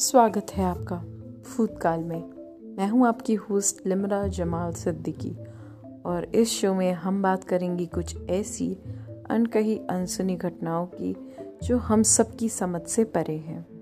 स्वागत है आपका फूतकाल में। मैं हूँ आपकी होस्ट लिमरा जमाल सिद्दीकी और इस शो में हम बात करेंगे कुछ ऐसी अनकही अनसुनी घटनाओं की जो हम सबकी समझ से परे हैं।